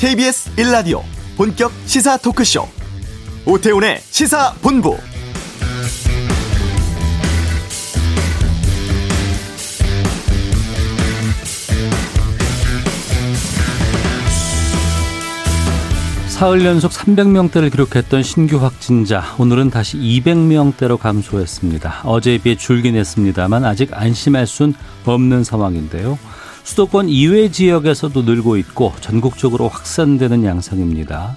KBS 1라디오 본격 시사 토크쇼 오태훈의 시사본부 사흘 연속 300명대를 기록했던 신규 확진자 오늘은 다시 200명대로 감소했습니다. 어제에 비해 줄긴 했습니다만 아직 안심할 순 없는 상황인데요. 수도권 이외 지역에서도 늘고 있고 전국적으로 확산되는 양상입니다.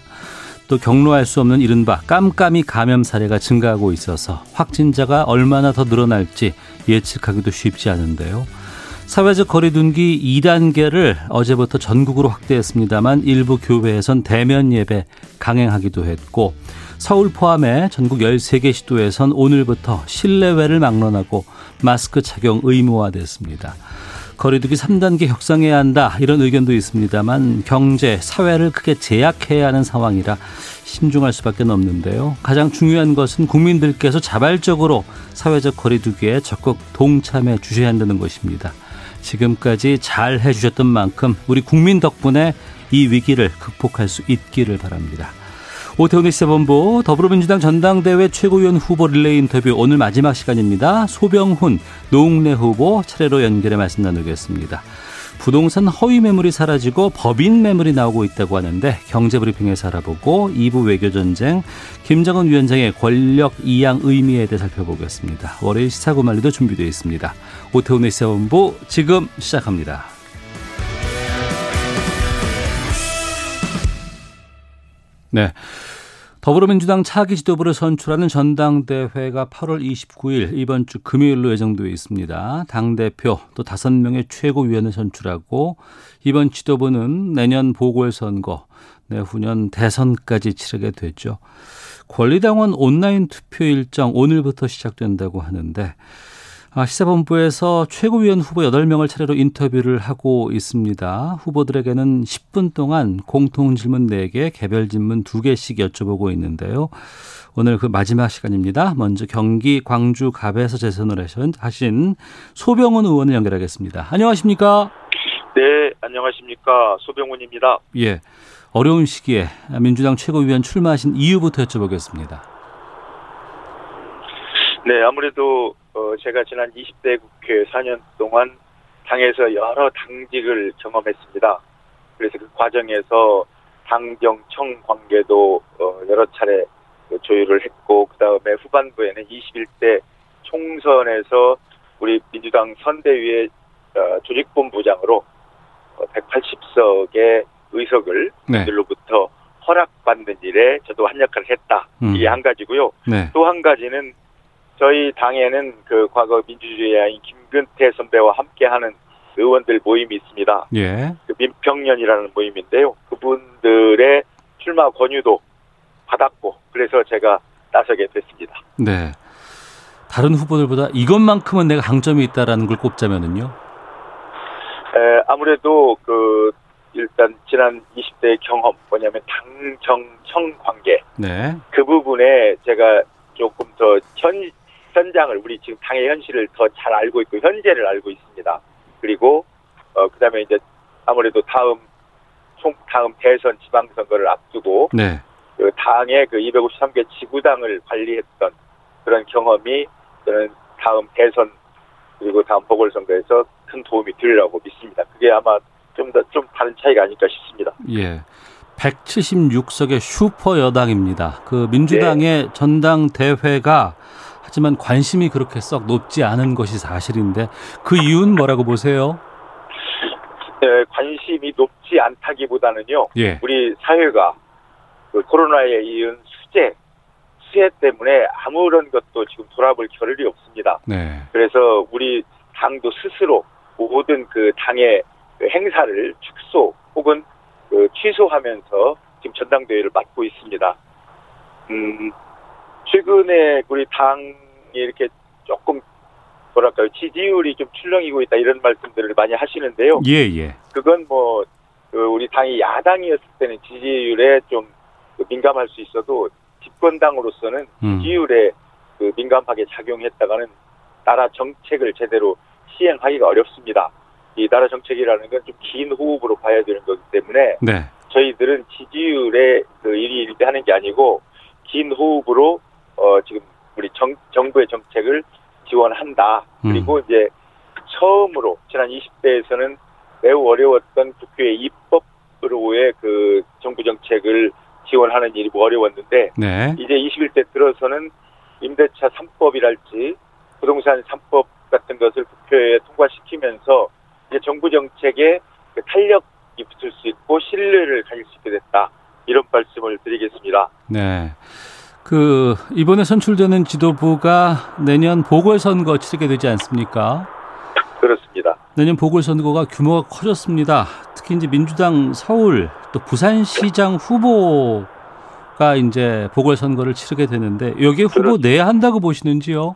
또 경로할 수 없는 이른바 깜깜이 감염 사례가 증가하고 있어서 확진자가 얼마나 더 늘어날지 예측하기도 쉽지 않은데요. 사회적 거리둔기 2단계를 어제부터 전국으로 확대했습니다만 일부 교회에선 대면 예배 강행하기도 했고 서울 포함해 전국 13개 시도에선 오늘부터 실내외를 막론하고 마스크 착용 의무화됐습니다. 거리두기 3단계 격상해야 한다 이런 의견도 있습니다만 경제, 사회를 크게 제약해야 하는 상황이라 신중할 수밖에 없는데요. 가장 중요한 것은 국민들께서 자발적으로 사회적 거리두기에 적극 동참해 주셔야 한다는 것입니다. 지금까지 잘 해주셨던 만큼 우리 국민 덕분에 이 위기를 극복할 수 있기를 바랍니다. 오태훈의 시사본부 더불어민주당 전당대회 최고위원 후보 릴레이 인터뷰 오늘 마지막 시간입니다. 소병훈 노웅래 후보 차례로 연결해 말씀 나누겠습니다. 부동산 허위 매물이 사라지고 법인 매물이 나오고 있다고 하는데 경제브리핑에서 알아보고 2부 외교전쟁 김정은 위원장의 권력 이양 의미에 대해 살펴보겠습니다. 월요일 시사고말리도 준비되어 있습니다. 오태훈의 시사본부 지금 시작합니다. 네. 더불어민주당 차기 지도부를 선출하는 전당대회가 8월 29일 이번 주 금요일로 예정되어 있습니다. 당대표 또 다섯 명의 최고위원을 선출하고 이번 지도부는 내년 보궐선거, 내후년 대선까지 치르게 되죠. 권리당원 온라인 투표 일정 오늘부터 시작된다고 하는데 아, 시사본부에서 최고위원 후보 8명을 차례로 인터뷰를 하고 있습니다. 후보들에게는 10분 동안 공통 질문 4개, 개별 질문 2개씩 여쭤보고 있는데요. 오늘 그 마지막 시간입니다. 먼저 경기 광주 갑에서 재선을 하신 소병훈 의원을 연결하겠습니다. 안녕하십니까? 네, 안녕하십니까. 소병훈입니다. 예. 어려운 시기에 민주당 최고위원 출마하신 이유부터 여쭤보겠습니다. 네, 아무래도 어, 제가 지난 20대 국회 4년 동안 당에서 여러 당직을 경험했습니다. 그래서 그 과정에서 당정청 관계도 어, 여러 차례 조율을 했고 그 다음에 후반부에는 21대 총선에서 우리 민주당 선대위의 어, 조직본부장으로 180석의 의석을 네. 들로부터 허락받는 일에 저도 한 역할을 했다. 음. 이게 한 가지고요. 네. 또한 가지는 저희 당에는 그 과거 민주주의인 김근태 선배와 함께하는 의원들 모임이 있습니다. 예. 그 민평년이라는 모임인데요. 그분들의 출마 권유도 받았고 그래서 제가 나서게 됐습니다. 네. 다른 후보들보다 이것만큼은 내가 강점이 있다라는 걸 꼽자면은요. 에, 아무래도 그 일단 지난 20대 경험 뭐냐면 당정청 관계. 네. 그 부분에 제가 조금 더 현 현장을 우리 지금 당의 현실을 더 잘 알고 있고 현재를 알고 있습니다. 그리고 어 그다음에 이제 아무래도 다음 총 다음 대선 지방선거를 앞두고 네. 그 당의 그 253개 지구당을 관리했던 그런 경험이 저는 다음 대선 그리고 다음 보궐선거에서 큰 도움이 되리라고 믿습니다. 그게 아마 좀 더좀 좀 다른 차이가 아닐까 싶습니다. 예. 176석의 슈퍼 여당입니다. 그 민주당의 네. 전당 대회가 하지만 관심이 그렇게 썩 높지 않은 것이 사실인데 그 이유는 뭐라고 보세요? 네, 관심이 높지 않다기보다는요. 예. 우리 사회가 그 코로나에 이은 수재, 수혜 때문에 아무런 것도 지금 돌아볼 겨를이 없습니다. 네. 그래서 우리 당도 스스로 모든 그 당의 그 행사를 축소 혹은 그 취소하면서 지금 전당대회를 맡고 있습니다. 음, 최근에 우리 당 이 이렇게 조금 뭐랄까요 지지율이 좀 출렁이고 있다 이런 말씀들을 많이 하시는데요. 예 예. 그건 뭐그 우리 당이 야당이었을 때는 지지율에 좀그 민감할 수 있어도 집권당으로서는 음. 지지율에 그 민감하게 작용했다가는 나라 정책을 제대로 시행하기가 어렵습니다. 이 나라 정책이라는 건 좀 긴 호흡으로 봐야 되는 거기 때문에 네. 저희들은 지지율에 그 일이 일대 하는 게 아니고 긴 호흡으로 어 지금 우리 정, 정부의 정책을 지원한다. 음. 그리고 음. 이제 처음으로 지난 20대에서는 매우 어려웠던 국회 입법으로의 그 정부 정책을 지원하는 일이 어려웠는데 네. 이제 21대 들어서는 임대차 3법이랄지 부동산 3법 같은 것을 국회에 통과시키면서 이제 정부 정책에 그 탄력이 붙을 수 있고 신뢰를 가질 수 있게 됐다. 이런 말씀을 드리겠습니다. 네. 그 이번에 선출되는 지도부가 내년 보궐선거 치르게 되지 않습니까? 그렇습니다. 내년 보궐선거가 규모가 커졌습니다. 특히 이제 민주당 서울 또 부산시장 후보가 이제 보궐선거를 치르게 되는데 여기에 후보 내야 한다고 보시는지요?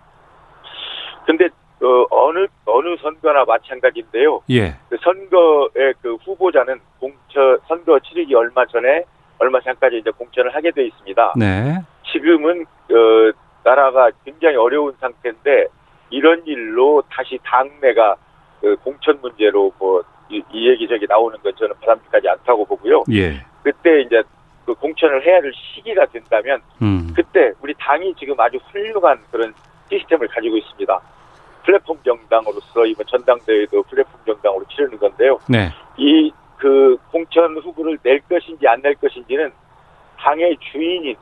근데 어, 어느 어느 선거나 마찬가지인데요. 예. 그 선거의 그 후보자는 공천 선거 치르기 얼마 전에 얼마 전까지 이제 공천을 하게 돼 있습니다. 네. 지금은 어, 나라가 굉장히 어려운 상태인데 이런 일로 다시 당내가 그 공천 문제로 뭐 이, 이 얘기저기 나오는 건 저는 바람직하지 않다고 보고요. 예. 그때 이제 그 공천을 해야 할 시기가 된다면 음. 그때 우리 당이 지금 아주 훌륭한 그런 시스템을 가지고 있습니다. 플랫폼 정당으로서 이번 전당대회도 플랫폼 정당으로 치르는 건데요. 네. 이 그 공천 후보를 낼 것인지 안 낼 것인지는 당의 주인인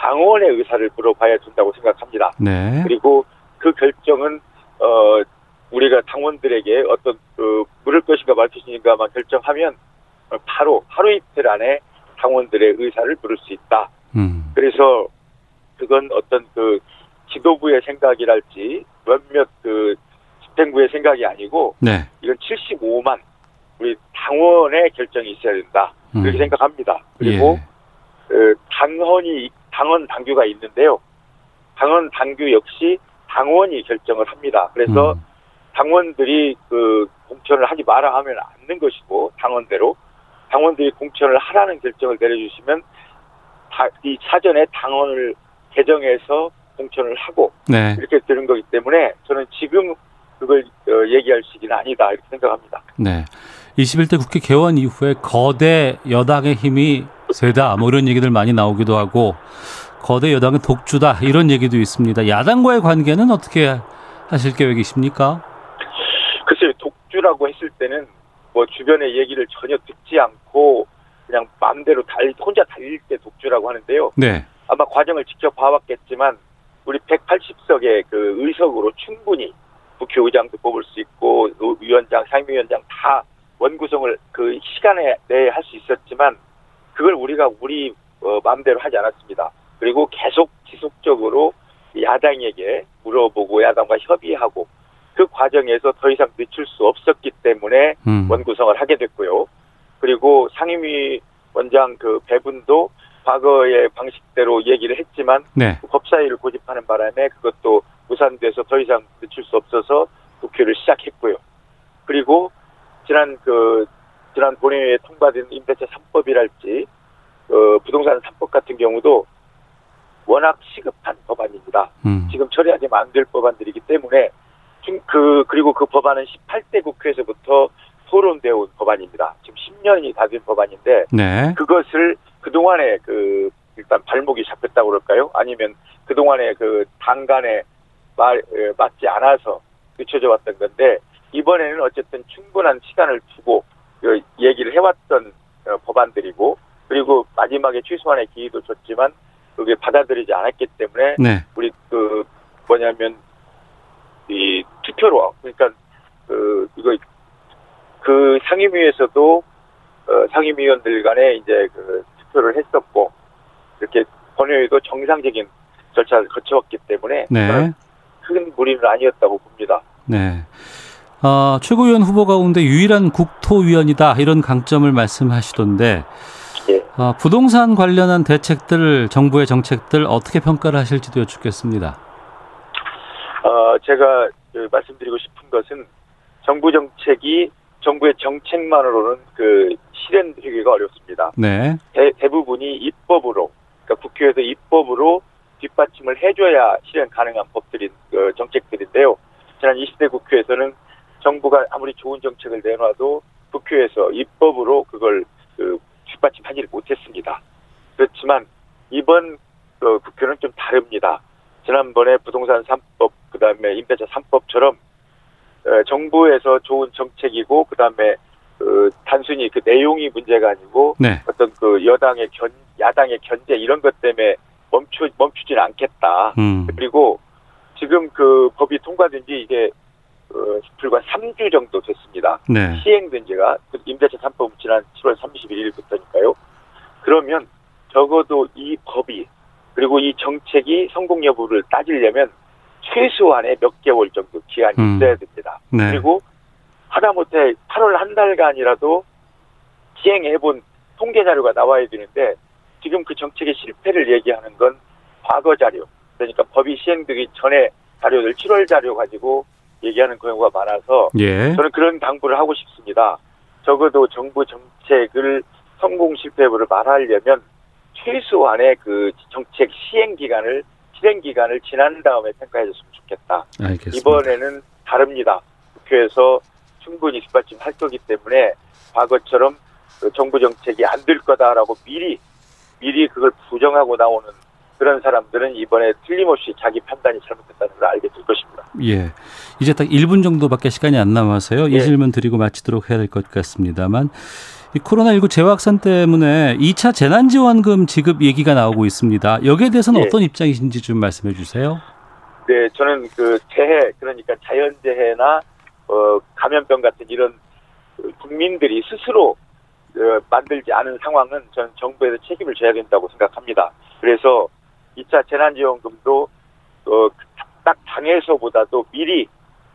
당원의 의사를 물어봐야 된다고 생각합니다. 네. 그리고 그 결정은 어 우리가 당원들에게 어떤 그 물을 것인가 말 것인가만 결정하면 바로 하루 이틀 안에 당원들의 의사를 물을 수 있다. 음. 그래서 그건 어떤 그 지도부의 생각이랄지 몇몇 그 집행부의 생각이 아니고 네. 이건 75만 우리 당원의 결정이 있어야 된다. 그렇게 음. 생각합니다. 그리고 예. 그 당헌이 당헌 당규가 있는데요. 당헌 당규 역시 당원이 결정을 합니다. 그래서 음. 당원들이 그 공천을 하지 마라 하면 않는 것이고 당원대로 당원들이 공천을 하라는 결정을 내려주시면 다, 이 사전에 당원을 개정해서 공천을 하고 네. 이렇게 되는 거기 때문에 저는 지금 그걸 어, 얘기할 시기는 아니다 이렇게 생각합니다. 네. 21대 국회 개원 이후에 거대 여당의 힘이 세다 뭐 이런 얘기들 많이 나오기도 하고 거대 여당은 독주다 이런 얘기도 있습니다. 야당과의 관계는 어떻게 하실 계획이십니까? 글쎄요 독주라고 했을 때는 뭐 주변의 얘기를 전혀 듣지 않고 그냥 마음대로 달 혼자 달릴 때 독주라고 하는데요. 네. 아마 과정을 지켜봐왔겠지만 우리 180석의 그 의석으로 충분히 국회의장도 뽑을 수 있고 위원장, 상임위원장 다 원구성을 그 시간에 내에 할 수 있었지만 그걸 우리가 우리 어, 마음대로 하지 않았습니다. 그리고 계속 지속적으로 야당에게 물어보고 야당과 협의하고 그 과정에서 더 이상 늦출 수 없었기 때문에 음. 원구성을 하게 됐고요. 그리고 상임위 원장 그 배분도 과거의 방식대로 얘기를 했지만 네. 법사위를 고집하는 바람에 그것도 무산돼서 더 이상 늦출 수 없어서 국회를 시작했고요. 그리고 지난 그 지난 본회의에 통과된 임대차 3법이랄지 그 부동산 3법 같은 경우도 워낙 시급한 법안입니다. 음. 지금 처리하지만 안될 법안들이기 때문에 그 그리고 그 법안은 18대 국회에서부터 토론되어 온 법안입니다. 지금 10년이 다 된 법안인데 네. 그것을 그동안에 그 일단 발목이 잡혔다고 그럴까요? 아니면 그동안에 그 당간에 말, 맞지 않아서 늦춰져 왔던 건데 이번에는 어쨌든 충분한 시간을 두고 그 얘기를 해왔던 어, 법안들이고 그리고 마지막에 최소한의 기회도 줬지만 그게 받아들이지 않았기 때문에 네. 우리 그 뭐냐면 이 투표로 그러니까 그 이거 그 상임위에서도 어, 상임위원들 간에 이제 그 투표를 했었고 이렇게 본회의도 정상적인 절차를 거쳐왔기 때문에 네. 큰 무리는 아니었다고 봅니다. 네. 어, 최고위원 후보 가운데 유일한 국토위원이다 이런 강점을 말씀하시던데 예. 어, 부동산 관련한 대책들 정부의 정책들 어떻게 평가를 하실지도 여쭙겠습니다. 어, 제가 그 말씀드리고 싶은 것은 정부 정책이 정부의 정책만으로는 그 실현되기가 어렵습니다. 네. 대, 대부분이 입법으로, 그러니까 국회에서 입법으로 뒷받침을 해줘야 실현 가능한 법들인 그 정책들인데요. 지난 20대 국회에서는 정부가 아무리 좋은 정책을 내놔도 국회에서 입법으로 그걸 그 뒷받침하지 못했습니다. 그렇지만 이번 그 국회는 좀 다릅니다. 지난번에 부동산 3법 그다음에 임대차 3법처럼 정부에서 좋은 정책이고 그다음에 그 단순히 그 내용이 문제가 아니고 네. 어떤 그 여당의 견 야당의 견제 이런 것 때문에 멈추 멈추진 않겠다. 음. 그리고 지금 그 법이 통과된 지 이게 불과 3주 정도 됐습니다. 네. 시행된 지가 그 임대차 3법 지난 7월 31일부터니까요. 그러면 적어도 이 법이 그리고 이 정책이 성공 여부를 따지려면 최소한의 몇 개월 정도 기한이 음. 있어야 됩니다. 네. 그리고 하다못해 8월 한 달간이라도 시행해본 통계 자료가 나와야 되는데 지금 그 정책의 실패를 얘기하는 건 과거 자료 그러니까 법이 시행되기 전에 자료들 7월 자료 가지고 얘기하는 경우가 많아서 예. 저는 그런 당부를 하고 싶습니다. 적어도 정부 정책을 성공 실패 여부를 말하려면 최소한의 그 정책 시행 기간을 실행 기간을 지난 다음에 평가해줬으면 좋겠다. 알겠습니다. 이번에는 다릅니다. 국회에서 충분히 뒷받침 할 거기 때문에 과거처럼 그 정부 정책이 안 될 거다라고 미리 미리 그걸 부정하고 나오는 그런 사람들은 이번에 틀림없이 자기 판단이 잘못됐다는 걸 알게 될 것입니다. 예. 이제 딱 1분 정도밖에 시간이 안 남아서요. 이 예. 질문 드리고 마치도록 해야 될 것 같습니다만 이 코로나19 재확산 때문에 2차 재난지원금 지급 얘기가 나오고 있습니다. 여기에 대해서는 예. 어떤 입장이신지 좀 말씀해 주세요. 네, 저는 그 재해 그러니까 자연재해나 어, 감염병 같은 이런 국민들이 스스로 어, 만들지 않은 상황은 저는 정부에서 책임을 져야 된다고 생각합니다. 그래서 2차 재난지원금도 어, 딱 당에서보다도 미리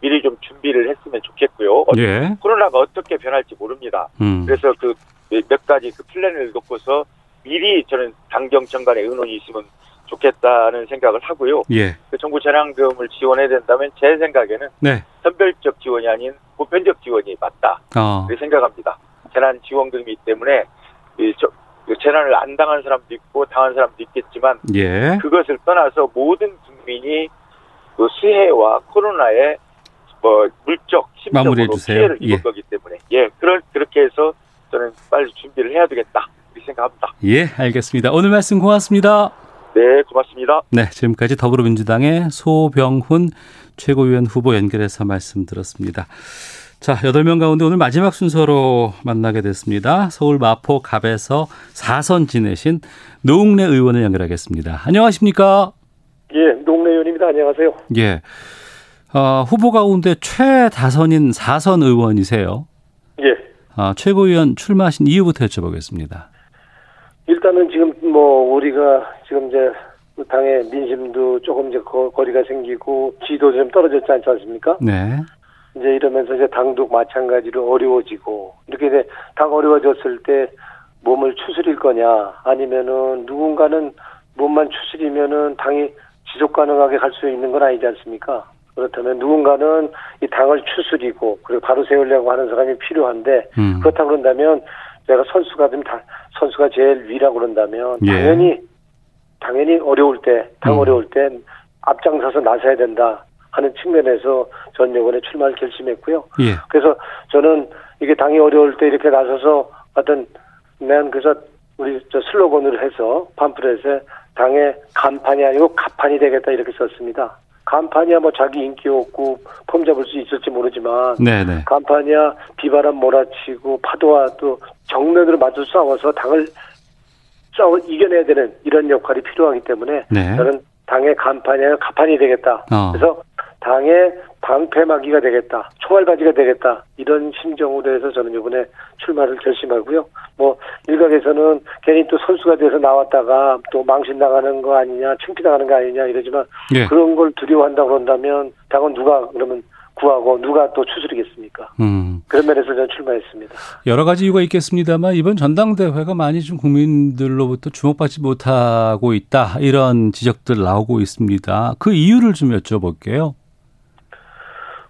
미리 좀 준비를 했으면 좋겠고요. 예. 코로나가 어떻게 변할지 모릅니다. 음. 그래서 그 몇 가지 그 플랜을 놓고서 미리 저는 당정청 간의 의논이 있으면 좋겠다는 생각을 하고요. 예. 그 정부 재난금을 지원해야 된다면 제 생각에는 네. 선별적 지원이 아닌 보편적 지원이 맞다. 어. 생각합니다. 재난 지원금이기 때문에 이 재난을 안 당한 사람도 있고 당한 사람도 있겠지만 예. 그것을 떠나서 모든 국민이 그 수해와 코로나에 뭐 물적 심적으로 피해를 입을 예. 거기 때문에 예 그런 그렇게 해서 저는 빨리 준비를 해야 되겠다 이렇게 생각합니다. 예 알겠습니다. 오늘 말씀 고맙습니다. 네, 고맙습니다. 네, 지금까지 더불어민주당의 소병훈 최고위원 후보 연결해서 말씀 들었습니다. 자, 8명 가운데 오늘 마지막 순서로 만나게 됐습니다. 서울 마포 갑에서 4선 지내신 노웅래 의원을 연결하겠습니다. 안녕하십니까? 예, 노웅래 의원입니다. 안녕하세요. 예. 어, 후보 가운데 최다선인 4선 의원이세요. 예. 어, 최고위원 출마하신 이유부터 여쭤보겠습니다. 일단은 지금 뭐 우리가 지금 이제 당의 민심도 조금 이제 거리가 생기고 지도 좀 떨어졌지 않지 않습니까? 네. 이제 이러면서 이제 당도 마찬가지로 어려워지고 이렇게 이제 당 어려워졌을 때 몸을 추스릴 거냐 아니면은 누군가는 몸만 추스리면은 당이 지속 가능하게 갈 수 있는 건 아니지 않습니까? 그렇다면 누군가는 이 당을 추스리고 그리고 바로 세우려고 하는 사람이 필요한데 음. 그렇다 그런다면 내가 선수가 되면 다 선수가 제일 위라고 그런다면 예. 당연히 당연히 어려울 때, 당 음. 어려울 때 앞장서서 나서야 된다 하는 측면에서 전 요번에 출마를 결심했고요. 예. 그래서 저는 이게 당이 어려울 때 이렇게 나서서 어떤 난 그래서 우리 저 슬로건으로 해서 팜플렛에 당의 간판이 아니고 가판이 되겠다 이렇게 썼습니다. 간판이야 뭐 자기 인기 없고 폼 잡을 수 있을지 모르지만 네네. 간판이야 비바람 몰아치고 파도와 또 정면으로 맞서 싸워서 당을 싸워 이겨내야 되는 이런 역할이 필요하기 때문에 네. 저는 당의 간판이 아니라 가판이 되겠다. 어. 그래서 당의 방패막이가 되겠다. 총알바지가 되겠다. 이런 심정으로 해서 저는 이번에 출마를 결심하고요. 뭐 일각에서는 괜히 또 선수가 돼서 나왔다가 또 망신당하는 거 아니냐, 창피당하는 거 아니냐 이러지만 예. 그런 걸 두려워한다 그런다면 당은 누가 그러면 구하고 누가 또 추스리겠습니까? 음. 그런 면에서 저는 출마했습니다. 여러 가지 이유가 있겠습니다만 이번 전당대회가 많이 좀 국민들로부터 주목받지 못하고 있다 이런 지적들 나오고 있습니다. 그 이유를 좀 여쭤볼게요.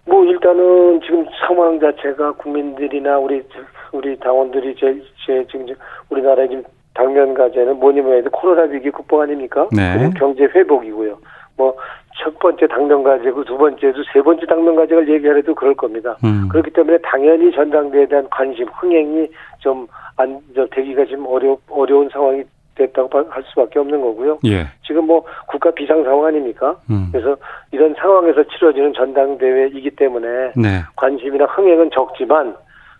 뭐 일단은 지금 상황 자체가 국민들이나 우리 우리 당원들이 제, 제 지금 우리나라의 지금 당면 과제는 뭐니 뭐니 해도 코로나 위기 극복 아닙니까? 네. 그리고 경제 회복이고요. 뭐 첫 번째 당면 과제고 두 번째도 세 번째 당면 과제를 얘기하려도 그럴 겁니다. 음. 그렇기 때문에 당연히 전당대회에 대한 관심, 흥행이 좀 안, 저 되기가 지금 어려 어려운 상황이 됐다고 할 수밖에 없는 거고요. 예. 지금 뭐 국가 비상 상황 아닙니까? 음. 그래서 이런 상황에서 치러지는 전당대회이기 때문에 네. 관심이나 흥행은 적지만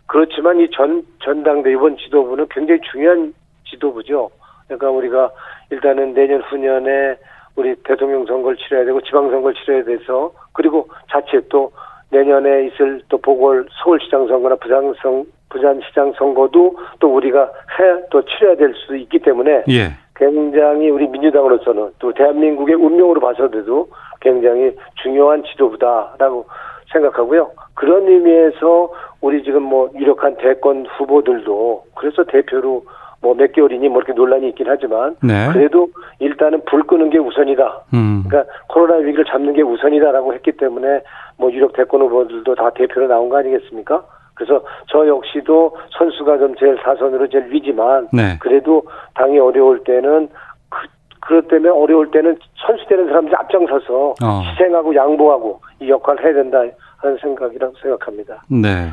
그렇지만 이 전 전당대 이번 지도부는 굉장히 중요한 지도부죠. 그러니까 우리가 일단은 내년 후년에 우리 대통령 선거를 치러야 되고 지방 선거를 치러야 돼서 그리고 자체 또 내년에 있을 또 보궐 서울시장 선거나 부산성 부산시장 선거도 또 우리가 해 또 치러야 될수 있기 때문에 예. 굉장히 우리 민주당으로서는 또 대한민국의 운명으로 봐서도 굉장히 중요한 지도부다라고 생각하고요. 그런 의미에서 우리 지금 뭐 유력한 대권 후보들도 그래서 대표로 뭐 몇 개월이니 뭐 이렇게 논란이 있긴 하지만 네. 그래도 일단은 불 끄는 게 우선이다. 음. 그러니까 코로나 위기를 잡는 게 우선이다라고 했기 때문에 뭐 유력 대권 후보들도 다 대표로 나온 거 아니겠습니까? 그래서 저 역시도 선수가 좀 제일 사선으로 제일 위지만 네. 그래도 당이 어려울 때는 그, 그것 때문에 어려울 때는 선수 되는 사람들이 앞장서서 어. 희생하고 양보하고 이 역할을 해야 된다 하는 생각이라고 생각합니다. 네.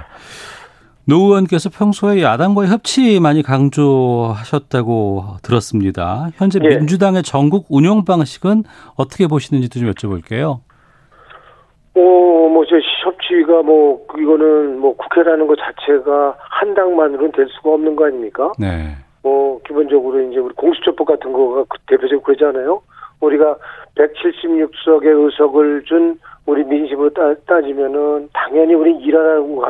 노 의원께서 평소에 야당과의 협치 많이 강조하셨다고 들었습니다. 현재 예. 민주당의 전국 운영 방식은 어떻게 보시는지도 좀 여쭤볼게요. 어, 뭐, 저, 협치가 뭐, 이거는 뭐, 국회라는 것 자체가 한 당만으로는 될 수가 없는 거 아닙니까? 네. 뭐, 기본적으로 이제 우리 공수처법 같은 거가 그 대표적으로 그러잖아요. 우리가 176석의 의석을 준 우리 민심으로 따, 따지면은 당연히 우리 일하라고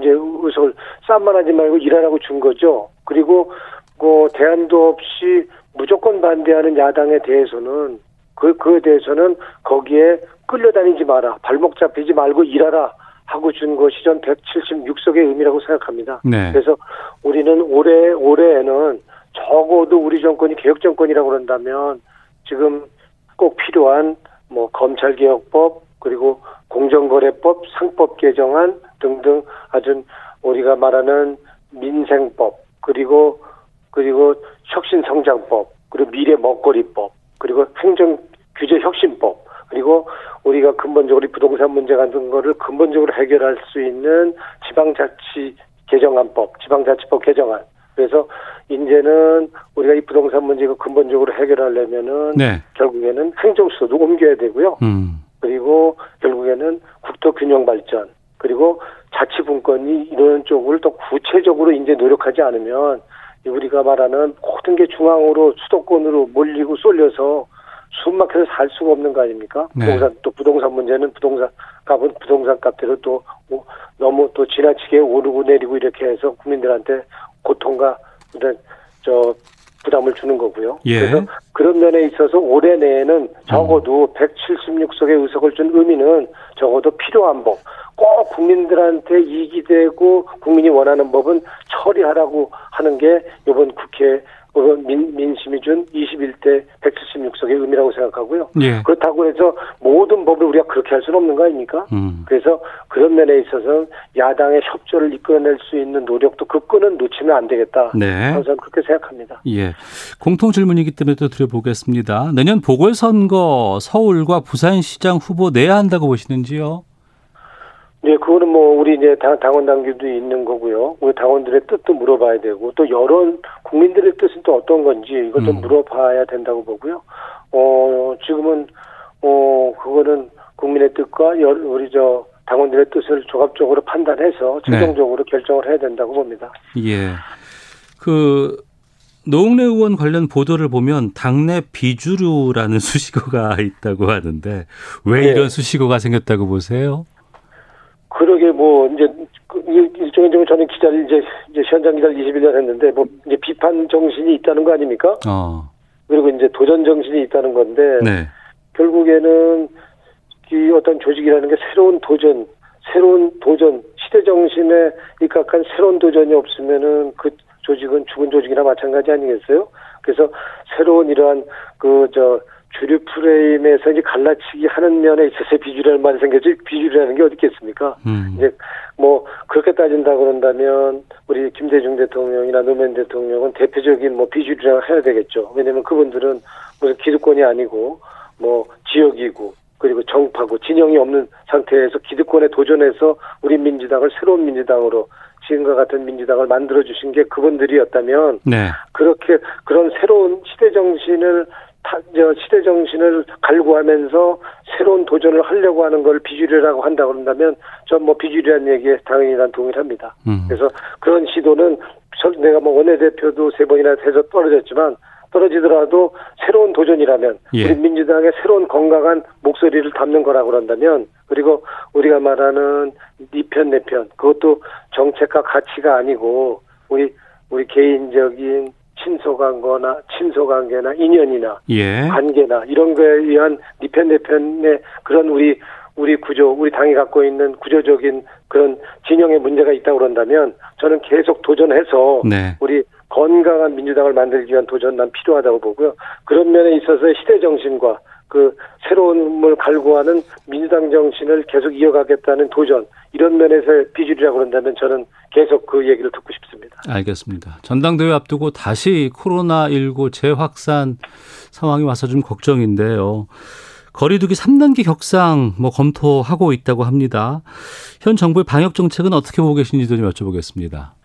이제 의석을 싼만 하지 말고 일하라고 준 거죠. 그리고 그 대안도 없이 무조건 반대하는 야당에 대해서는 그, 그에 대해서는 거기에 끌려다니지 마라. 발목 잡히지 말고 일하라. 하고 준 것이 전 176석의 의미라고 생각합니다. 네. 그래서 우리는 올해, 올해에는 적어도 우리 정권이 개혁 정권이라고 그런다면 지금 꼭 필요한 뭐 검찰 개혁법 그리고 공정거래법, 상법 개정안 등등 아주 우리가 말하는 민생법 그리고 그리고 혁신성장법 그리고 미래 먹거리법 그리고 행정 규제 그리고 우리가 근본적으로 부동산 문제 같은 거를 근본적으로 해결할 수 있는 지방자치 개정안법, 지방자치법 개정안. 그래서 이제는 우리가 이 부동산 문제가 근본적으로 해결하려면은 네. 결국에는 행정 수도 옮겨야 되고요. 음. 그리고 결국에는 국토 균형 발전 그리고 자치 분권이 이런 쪽을 더 구체적으로 이제 노력하지 않으면 우리가 말하는 모든 게 중앙으로 수도권으로 몰리고 쏠려서 숨막혀서 살 수가 없는 거 아닙니까? 네. 부동산 또 부동산 문제는 부동산 값은 부동산 값대로 또 너무 또 지나치게 오르고 내리고 이렇게 해서 국민들한테 고통과 저 부담을 주는 거고요. 예. 그래서 그런 면에 있어서 올해 내에는 적어도 음. 176석의 의석을 준 의미는 적어도 필요한 법, 꼭 국민들한테 이익이 되고 국민이 원하는 법은 처리하라고 하는 게 이번 국회 민, 민심이 준 21대 176석의 의미라고 생각하고요. 예. 그렇다고 해서 모든 법을 우리가 그렇게 할 수는 없는 거 아닙니까? 음. 그래서 그런 면에 있어서 야당의 협조를 이끌어낼 수 있는 노력도 그 끈은 놓치면 안 되겠다. 네. 저는 그렇게 생각합니다. 예. 공통 질문이기 때문에 또 드려보겠습니다. 내년 보궐선거 서울과 부산시장 후보 내야 한다고 보시는지요? 네, 그거는 뭐 우리 이제 당, 당원 당규도 있는 거고요. 우리 당원들의 뜻도 물어봐야 되고 또 여론 국민들의 뜻은 또 어떤 건지 이것도 음. 물어봐야 된다고 보고요. 어 지금은 어 그거는 국민의 뜻과 여, 우리 저 당원들의 뜻을 종합적으로 판단해서 네. 최종적으로 네. 결정을 해야 된다고 봅니다. 예. 그 노웅래 의원 관련 보도를 보면 당내 비주류라는 수식어가 있다고 하는데 왜 네. 이런 수식어가 생겼다고 보세요? 그러게 뭐 이제 그 일종의 저는 기자를 이제 이제 현장 기자를 21년 했는데 뭐 이제 비판 정신이 있다는 거 아닙니까? 어. 그리고 이제 도전 정신이 있다는 건데 네. 결국에는 이 어떤 조직이라는 게 새로운 도전, 새로운 도전, 시대 정신에 입각한 새로운 도전이 없으면은 그 조직은 죽은 조직이나 마찬가지 아니겠어요? 그래서 새로운 이러한 그 저 주류 프레임에서 이제 갈라치기 하는 면에 있어서 비주류라는 말이 생겼지 비주류라는 게 어디 있겠습니까? 음. 이제 뭐 그렇게 따진다 그런다면 우리 김대중 대통령이나 노무현 대통령은 대표적인 뭐 비주류라고 해야 되겠죠. 왜냐하면 그분들은 무슨 기득권이 아니고 뭐 지역이고 그리고 정파고 진영이 없는 상태에서 기득권에 도전해서 우리 민주당을 새로운 민주당으로 지금과 같은 민주당을 만들어 주신 게 그분들이었다면 네. 그렇게 그런 새로운 시대 정신을 시대 정신을 갈구하면서 새로운 도전을 하려고 하는 걸 비주류라고 한다고 그런다면 전 뭐 비주류한 얘기에 당연히 난 동의합니다. 음. 그래서 그런 시도는 내가 뭐 원내대표도 세 번이나 해서 떨어졌지만 떨어지더라도 새로운 도전이라면 예. 우리 민주당의 새로운 건강한 목소리를 담는 거라고 그런다면 그리고 우리가 말하는 니편 내편 그것도 정책과 가치가 아니고 우리 우리 개인적인 친소관계나 친소관계나 인연이나 예. 관계나 이런 거에 의한 니편 내편의 그런 우리 우리 구조, 우리 당이 갖고 있는 구조적인 그런 진영의 문제가 있다고 그런다면 저는 계속 도전해서 네. 우리 건강한 민주당을 만들기 위한 도전 난 필요하다고 보고요. 그런 면에 있어서 시대 정신과 그 새로움을 갈구하는 민주당 정신을 계속 이어가겠다는 도전 이런 면에서 비주류라고 그런다면 저는 계속 그 얘기를 듣고 싶습니다. 알겠습니다. 전당대회 앞두고 다시 코로나19 재확산 상황이 와서 좀 걱정인데요. 거리두기 3단계 격상 뭐 검토하고 있다고 합니다. 현 정부의 방역 정책은 어떻게 보고 계신지도 좀 여쭤보겠습니다.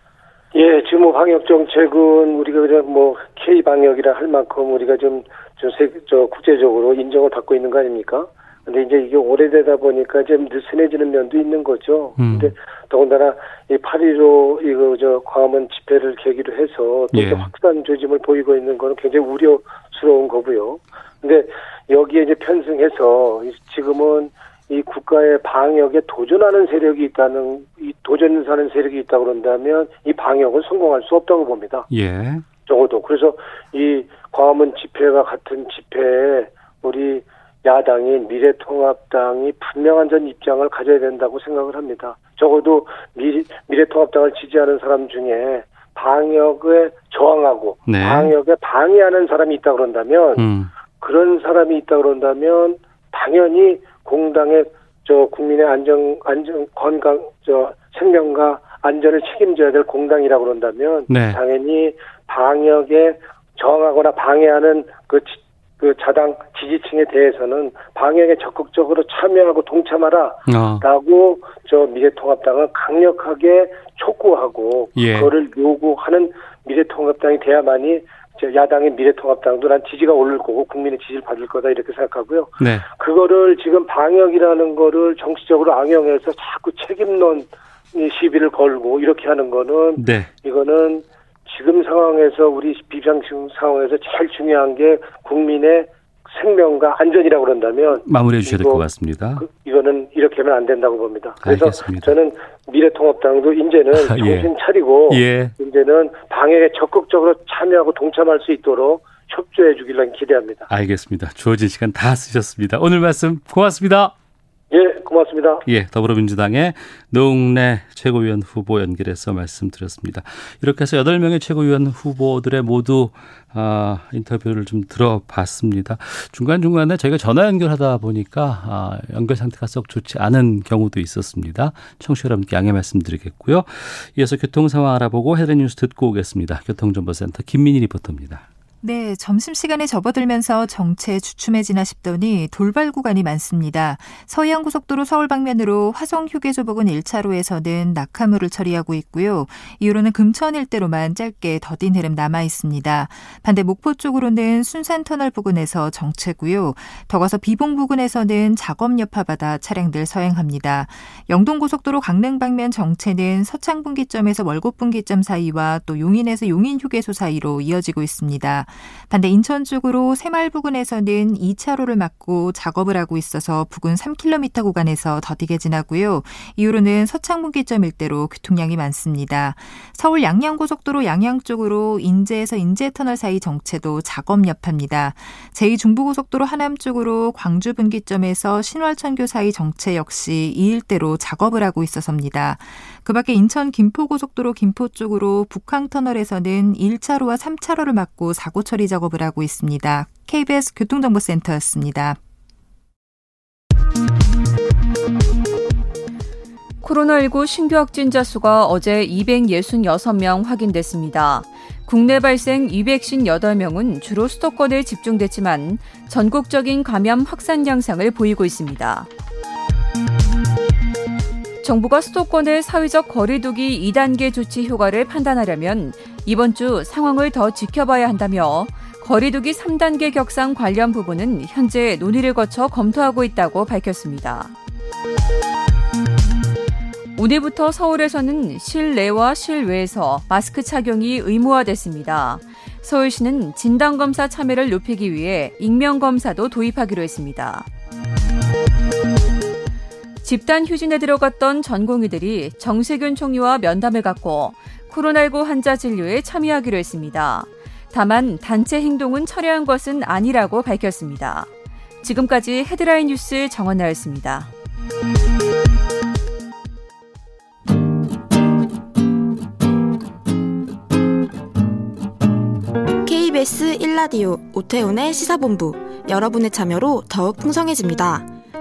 예, 지금 뭐 방역 정책은 우리가 그냥 뭐 K 방역이라 할 만큼 우리가 좀, 좀 세, 저 국제적으로 인정을 받고 있는 거 아닙니까? 근데 이제 이게 오래되다 보니까 좀 느슨해지는 면도 있는 거죠. 음. 근데 더군다나 이8.15 이거 저 광화문 집회를 계기로 해서 또 예. 확산 조짐을 보이고 있는 거는 굉장히 우려스러운 거고요. 근데 여기에 이제 편승해서 지금은 이 국가의 방역에 도전하는 세력이 있다는 이 도전하는 세력이 있다 그런다면 이 방역은 성공할 수 없다고 봅니다. 예. 적어도 그래서 이 광화문 집회와 같은 집회에 우리 야당인 미래통합당이 분명한 전 입장을 가져야 된다고 생각을 합니다. 적어도 미, 미래통합당을 지지하는 사람 중에 방역에 저항하고 네. 방역에 방해하는 사람이 있다 그런다면 음. 그런 사람이 있다 그런다면 당연히 공당의 저 국민의 안정 안정 건강 저 생명과 안전을 책임져야 될 공당이라고 그런다면 네. 당연히 방역에 저항하거나 방해하는 그, 그 자당 지지층에 대해서는 방역에 적극적으로 참여하고 동참하라라고 어. 저 미래통합당은 강력하게 촉구하고 예. 그거를 요구하는 미래통합당이 돼야만이 야당의 미래통합당도 난 지지가 오를 거고 국민의 지지를 받을 거다 이렇게 생각하고요. 네. 그거를 지금 방역이라는 거를 정치적으로 악용해서 자꾸 책임론 시비를 걸고 이렇게 하는 거는 네. 이거는 지금 상황에서 우리 비상식 상황에서 제일 중요한 게 국민의 생명과 안전이라고 그런다면 마무리해 주셔야 될 것 같습니다. 그, 이거는 이렇게 하면 안 된다고 봅니다. 그래서 알겠습니다. 저는 미래통합당도 이제는 아, 예. 정신 차리고 예. 이제는 방역에 적극적으로 참여하고 동참할 수 있도록 협조해 주기를 기대합니다. 알겠습니다. 주어진 시간 다 쓰셨습니다. 오늘 말씀 고맙습니다. 예, 고맙습니다. 예, 더불어민주당의 노웅래 최고위원 후보 연결해서 말씀드렸습니다. 이렇게 해서 8명의 최고위원 후보들의 모두 아, 인터뷰를 좀 들어봤습니다. 중간중간에 저희가 전화 연결하다 보니까 아, 연결 상태가 썩 좋지 않은 경우도 있었습니다. 청취자 여러분께 양해 말씀드리겠고요. 이어서 교통 상황 알아보고 헤드라인 뉴스 듣고 오겠습니다. 교통정보센터 김민희 리포터입니다. 네, 점심시간에 접어들면서 정체 주춤해지나 싶더니 돌발 구간이 많습니다. 서해안고속도로 서울 방면으로 화성 휴게소 부근 1차로에서는 낙하물을 처리하고 있고요. 이후로는 금천 일대로만 짧게 더딘 흐름 남아 있습니다. 반대 목포 쪽으로는 순산터널 부근에서 정체고요. 더 가서 비봉 부근에서는 작업 여파받아 차량들 서행합니다. 영동고속도로 강릉 방면 정체는 서창분기점에서 월곡분기점 사이와 또 용인에서 용인 휴게소 사이로 이어지고 있습니다. 반대 인천 쪽으로 새마을 부근에서는 2차로를 막고 작업을 하고 있어서 부근 3km 구간에서 더디게 지나고요. 이후로는 서창분기점 일대로 교통량이 많습니다. 서울 양양고속도로 양양 쪽으로 인제에서 인제터널 사이 정체도 작업 여파입니다. 제2중부고속도로 하남 쪽으로 광주 분기점에서 신월천교 사이 정체 역시 이 일대로 작업을 하고 있어서입니다. 그 밖에 인천 김포고속도로 김포 쪽으로 북항터널에서는 1차로와 3차로를 막고 사고 처리 작업을 하고 있습니다. KBS 교통정보센터였습니다. 코로나19 신규 확진자 수가 어제 266명 확인됐습니다. 국내 발생 258명은 주로 수도권에 집중됐지만 전국적인 감염 확산 양상을 보이고 있습니다. 정부가 수도권의 사회적 거리두기 2단계 조치 효과를 판단하려면 이번 주 상황을 더 지켜봐야 한다며 거리두기 3단계 격상 관련 부분은 현재 논의를 거쳐 검토하고 있다고 밝혔습니다. 오늘부터 서울에서는 실내와 실외에서 마스크 착용이 의무화됐습니다. 서울시는 진단검사 참여를 높이기 위해 익명검사도 도입하기로 했습니다. 집단 휴진에 들어갔던 전공의들이 정세균 총리와 면담을 갖고 코로나19 환자 진료에 참여하기로 했습니다. 다만 단체 행동은 철회한 것은 아니라고 밝혔습니다. 지금까지 헤드라인 뉴스 정원나였습니다. KBS 1라디오 오태훈의 시사본부 여러분의 참여로 더욱 풍성해집니다.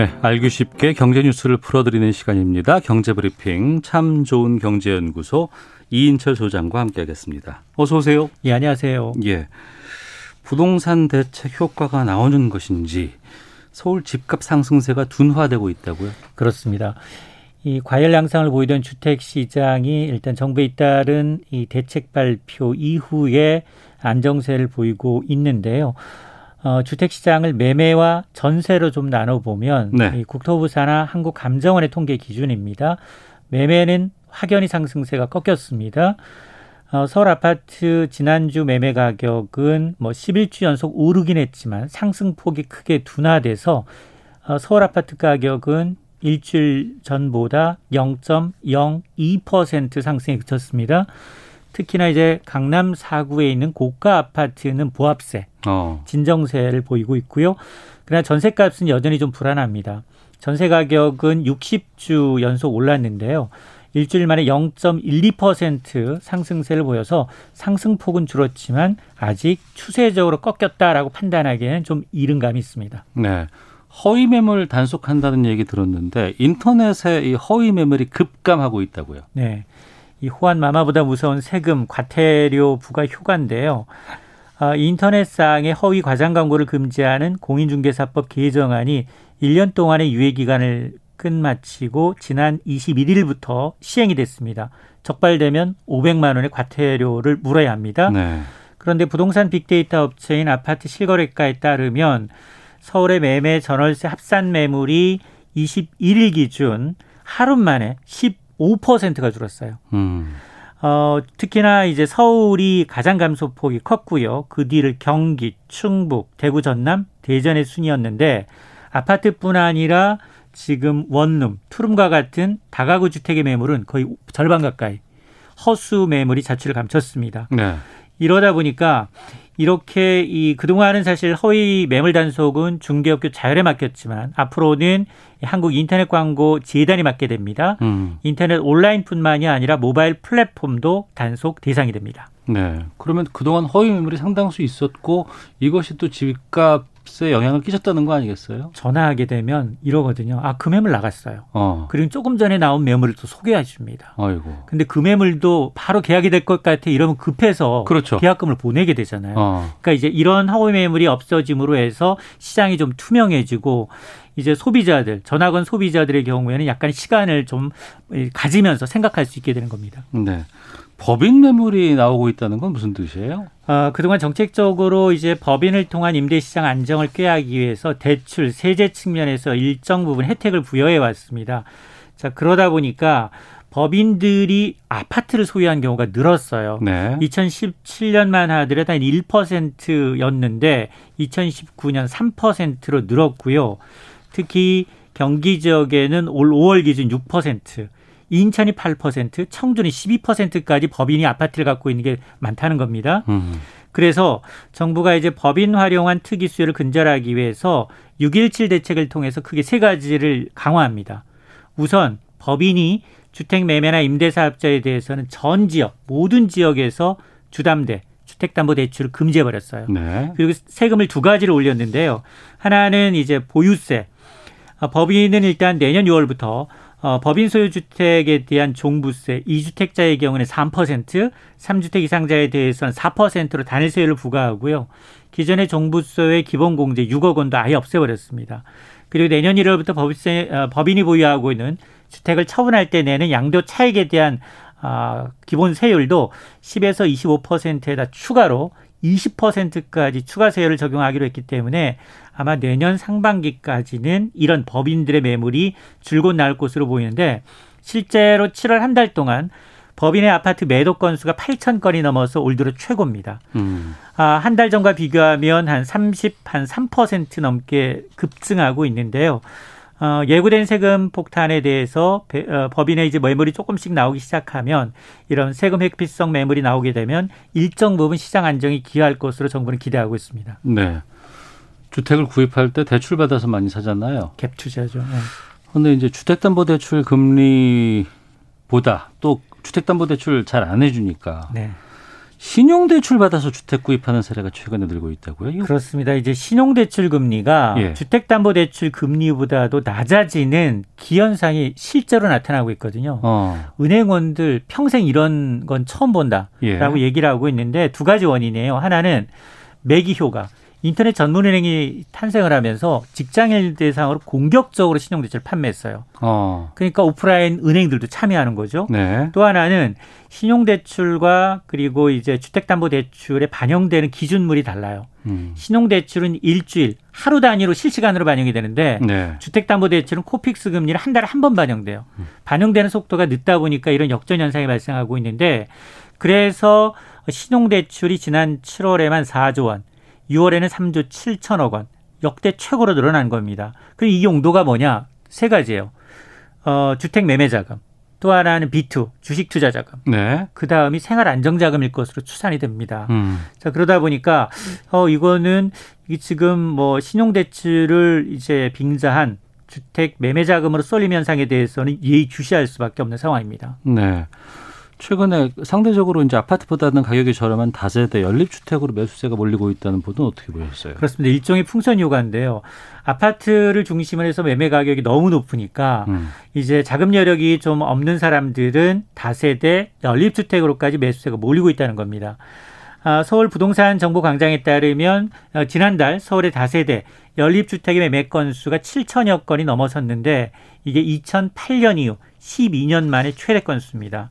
네, 알기 쉽게 경제 뉴스를 풀어드리는 시간입니다. 경제 브리핑 참 좋은 경제연구소 이인철 소장과 함께하겠습니다. 어서 오세요. 예, 안녕하세요. 예, 부동산 대책 효과가 나오는 것인지 서울 집값 상승세가 둔화되고 있다고요? 그렇습니다. 이 과열 양상을 보이던 주택 시장이 일단 정부에 따른 이 대책 발표 이후에 안정세를 보이고 있는데요. 어, 주택 시장을 매매와 전세로 좀 나눠 보면 네. 이 국토부 산하 한국 감정원의 통계 기준입니다. 매매는 확연히 상승세가 꺾였습니다. 어, 서울 아파트 지난주 매매 가격은 뭐 11주 연속 오르긴 했지만 상승폭이 크게 둔화돼서 어, 서울 아파트 가격은 일주일 전보다 0.02% 상승에 그쳤습니다. 특히나 이제 강남 4구에 있는 고가 아파트는 보합세, 어. 진정세를 보이고 있고요. 그러나 전세값은 여전히 좀 불안합니다. 전세 가격은 60주 연속 올랐는데요. 일주일 만에 0.12% 상승세를 보여서 상승폭은 줄었지만 아직 추세적으로 꺾였다라고 판단하기에는 좀 이른 감이 있습니다. 네. 허위 매물 단속한다는 얘기 들었는데 인터넷에 이 허위 매물이 급감하고 있다고요. 네. 이 호환 마마보다 무서운 세금 과태료 부과 휴가인데요. 어, 인터넷상의 허위 과장 광고를 금지하는 공인중개사법 개정안이 1년 동안의 유예 기간을 끝마치고 지난 21일부터 시행이 됐습니다. 적발되면 500만 원의 과태료를 물어야 합니다. 네. 그런데 부동산 빅데이터 업체인 아파트 실거래가에 따르면 서울의 매매 전월세 합산 매물이 21일 기준 하루 만에 15%가 줄었어요. 음. 어, 특히나 이제 서울이 가장 감소폭이 컸고요. 그 뒤를 경기, 충북, 대구, 전남, 대전의 순이었는데 아파트뿐 아니라 지금 원룸, 투룸과 같은 다가구 주택의 매물은 거의 절반 가까이 허수 매물이 자취를 감췄습니다. 네. 이러다 보니까 이렇게 이 그동안은 사실 허위 매물 단속은 중개업계 자율에 맡겼지만 앞으로는 한국 인터넷 광고 재단이 맡게 됩니다. 음. 인터넷 온라인뿐만이 아니라 모바일 플랫폼도 단속 대상이 됩니다. 네. 그러면 그동안 허위 매물이 상당수 있었고 이것이 또 집값 값에 영향을 끼쳤다는 거 아니겠어요? 전화하게 되면 이러거든요. 아, 그 매물 나갔어요. 어. 그리고 조금 전에 나온 매물을 또 소개해 줍니다. 아이고. 근데 그 매물도 바로 계약이 될 것 같아 이러면 급해서 그렇죠. 계약금을 보내게 되잖아요. 어. 그러니까 이제 이런 허위 매물이 없어짐으로 해서 시장이 좀 투명해지고 이제 소비자들, 전화건 소비자들의 경우에는 약간 시간을 좀 가지면서 생각할 수 있게 되는 겁니다. 네. 법인 매물이 나오고 있다는 건 무슨 뜻이에요? 어, 그동안 정책적으로 이제 법인을 통한 임대시장 안정을 꾀하기 위해서 대출, 세제 측면에서 일정 부분 혜택을 부여해 왔습니다. 자, 그러다 보니까 법인들이 아파트를 소유한 경우가 늘었어요. 네. 2017년만 하더라도 한 1%였는데 2019년 3%로 늘었고요. 특히 경기 지역에는 올 5월 기준 6%, 인천이 8%, 청주는 12%까지 법인이 아파트를 갖고 있는 게 많다는 겁니다. 음. 그래서 정부가 이제 법인 활용한 특이 수요를 근절하기 위해서 6.17 대책을 통해서 크게 세 가지를 강화합니다. 우선 법인이 주택 매매나 임대 사업자에 대해서는 전 지역 모든 지역에서 주담대 주택담보대출을 금지해 버렸어요. 네. 그리고 세금을 두 가지를 올렸는데요. 하나는 이제 보유세. 어, 법인은 일단 내년 6월부터 어, 법인 소유 주택에 대한 종부세, 2주택자의 경우는 3%, 3주택 이상자에 대해서는 4%로 단일세율을 부과하고요. 기존의 종부세의 기본 공제 6억 원도 아예 없애버렸습니다. 그리고 내년 1월부터 법세, 어, 법인이 보유하고 있는 주택을 처분할 때 내는 양도 차익에 대한 아, 기본 세율도 10에서 25%에다 추가로 20%까지 추가 세율을 적용하기로 했기 때문에 아마 내년 상반기까지는 이런 법인들의 매물이 줄곧 나올 것으로 보이는데 실제로 7월 한 달 동안 법인의 아파트 매도 건수가 8천 건이 넘어서 올 들어 최고입니다. 음. 아, 한 달 전과 비교하면 한 30, 한 3% 넘게 급증하고 있는데요. 어, 예고된 세금 폭탄에 대해서 배, 어, 법인의 이제 매물이 조금씩 나오기 시작하면 이런 세금 회피성 매물이 나오게 되면 일정 부분 시장 안정이 기할 것으로 정부는 기대하고 있습니다. 네. 주택을 구입할 때 대출 받아서 많이 사잖아요. 갭 투자죠. 네. 그런데 이제 주택담보대출 금리보다 또 주택담보대출 잘 안 해주니까 네. 신용대출 받아서 주택 구입하는 사례가 최근에 늘고 있다고요? 이거? 그렇습니다. 이제 신용대출 금리가 예. 주택담보대출 금리보다도 낮아지는 기현상이 실제로 나타나고 있거든요. 어. 은행원들 평생 이런 건 처음 본다라고 예. 얘기를 하고 있는데 두 가지 원인이에요. 하나는 매기 효과. 인터넷 전문은행이 탄생을 하면서 직장인 대상으로 공격적으로 신용대출을 판매했어요. 어. 그러니까 오프라인 은행들도 참여하는 거죠. 네. 또 하나는 신용대출과 그리고 이제 주택담보대출에 반영되는 기준물이 달라요. 음. 신용대출은 일주일, 하루 단위로 실시간으로 반영이 되는데 네. 주택담보대출은 코픽스 금리를 한 달에 한 번 반영돼요. 음. 반영되는 속도가 늦다 보니까 이런 역전 현상이 발생하고 있는데 그래서 신용대출이 지난 7월에만 4조 원, 6월에는 3조 7천억 원 역대 최고로 늘어난 겁니다. 그리고 이 용도가 뭐냐? 세 가지예요. 어, 주택 매매 자금. 또 하나는 B2 주식 투자 자금. 네. 그 다음이 생활 안정 자금일 것으로 추산이 됩니다. 음. 자 그러다 보니까 어 이거는 이 지금 뭐 신용 대출을 이제 빙자한 주택 매매 자금으로 쏠림 현상에 대해서는 예의 주시할 수밖에 없는 상황입니다. 네. 최근에 상대적으로 이제 아파트보다는 가격이 저렴한 다세대 연립주택으로 매수세가 몰리고 있다는 보도는 어떻게 보셨어요? 그렇습니다. 일종의 풍선 효과인데요. 아파트를 중심으로 해서 매매 가격이 너무 높으니까 음. 이제 자금 여력이 좀 없는 사람들은 다세대 연립주택으로까지 매수세가 몰리고 있다는 겁니다. 아, 서울 부동산 정보 광장에 따르면 어, 지난달 서울의 다세대 연립주택의 매매 건수가 7천여 건이 넘어섰는데 이게 2008년 이후 12년 만에 최대 건수입니다.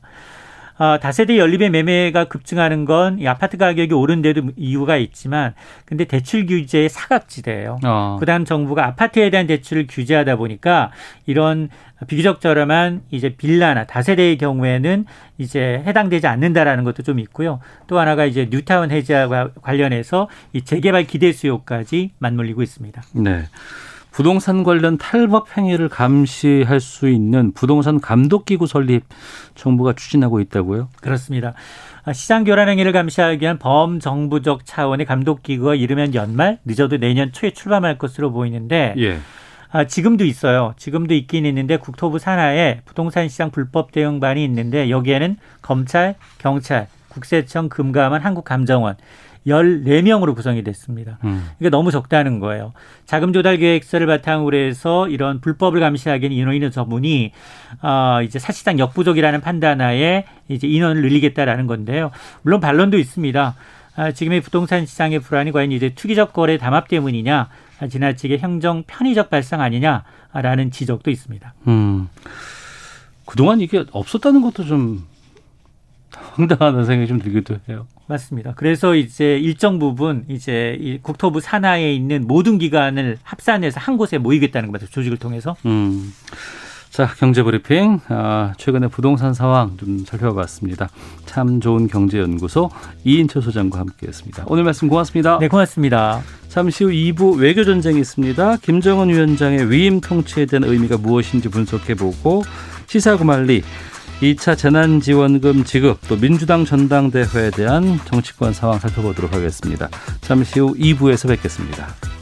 어, 다세대 연립의 매매가 급증하는 건 이 아파트 가격이 오른 데도 이유가 있지만 근데 대출 규제의 사각지대예요. 어. 그다음 정부가 아파트에 대한 대출을 규제하다 보니까 이런 비교적 저렴한 이제 빌라나 다세대의 경우에는 이제 해당되지 않는다라는 것도 좀 있고요. 또 하나가 이제 뉴타운 해제와 관련해서 이 재개발 기대 수요까지 맞물리고 있습니다. 네. 부동산 관련 탈법 행위를 감시할 수 있는 부동산 감독기구 설립 정부가 추진하고 있다고요? 그렇습니다. 시장 교란 행위를 감시하기 위한 범정부적 차원의 감독기구가 이르면 연말 늦어도 내년 초에 출범할 것으로 보이는데 예. 아, 지금도 있어요. 지금도 있긴 있는데 국토부 산하에 부동산 시장 불법 대응반이 있는데 여기에는 검찰, 경찰, 국세청, 금감원, 한국감정원 14명으로 구성이 됐습니다. 음. 이게 너무 적다는 거예요. 자금 조달 계획서를 바탕으로 해서 이런 불법을 감시하기에는 인원이 저분이 어 이제 사실상 역부족이라는 판단하에 이제 인원을 늘리겠다라는 건데요. 물론 반론도 있습니다. 아, 지금의 부동산 시장의 불안이 과연 이제 투기적 거래 담합 때문이냐, 아, 지나치게 행정 편의적 발상 아니냐라는 지적도 있습니다. 음. 그동안 이게 없었다는 것도 좀 황당하다는 생각이 좀 들기도 해요. 맞습니다. 그래서 이제 일정 부분 이제 이 국토부 산하에 있는 모든 기관을 합산해서 한 곳에 모이겠다는 겁니다. 조직을 통해서. 음. 자, 경제 브리핑. 아, 최근에 부동산 상황 좀 살펴봤습니다. 참 좋은 경제연구소 이인철 소장과 함께 했습니다. 오늘 말씀 고맙습니다. 네, 고맙습니다. 잠시 후 2부 외교 전쟁이 있습니다. 김정은 위원장의 위임 통치에 대한 의미가 무엇인지 분석해 보고 시사구말리 2차 재난지원금 지급 또 민주당 전당대회에 대한 정치권 상황 살펴보도록 하겠습니다. 잠시 후 2부에서 뵙겠습니다.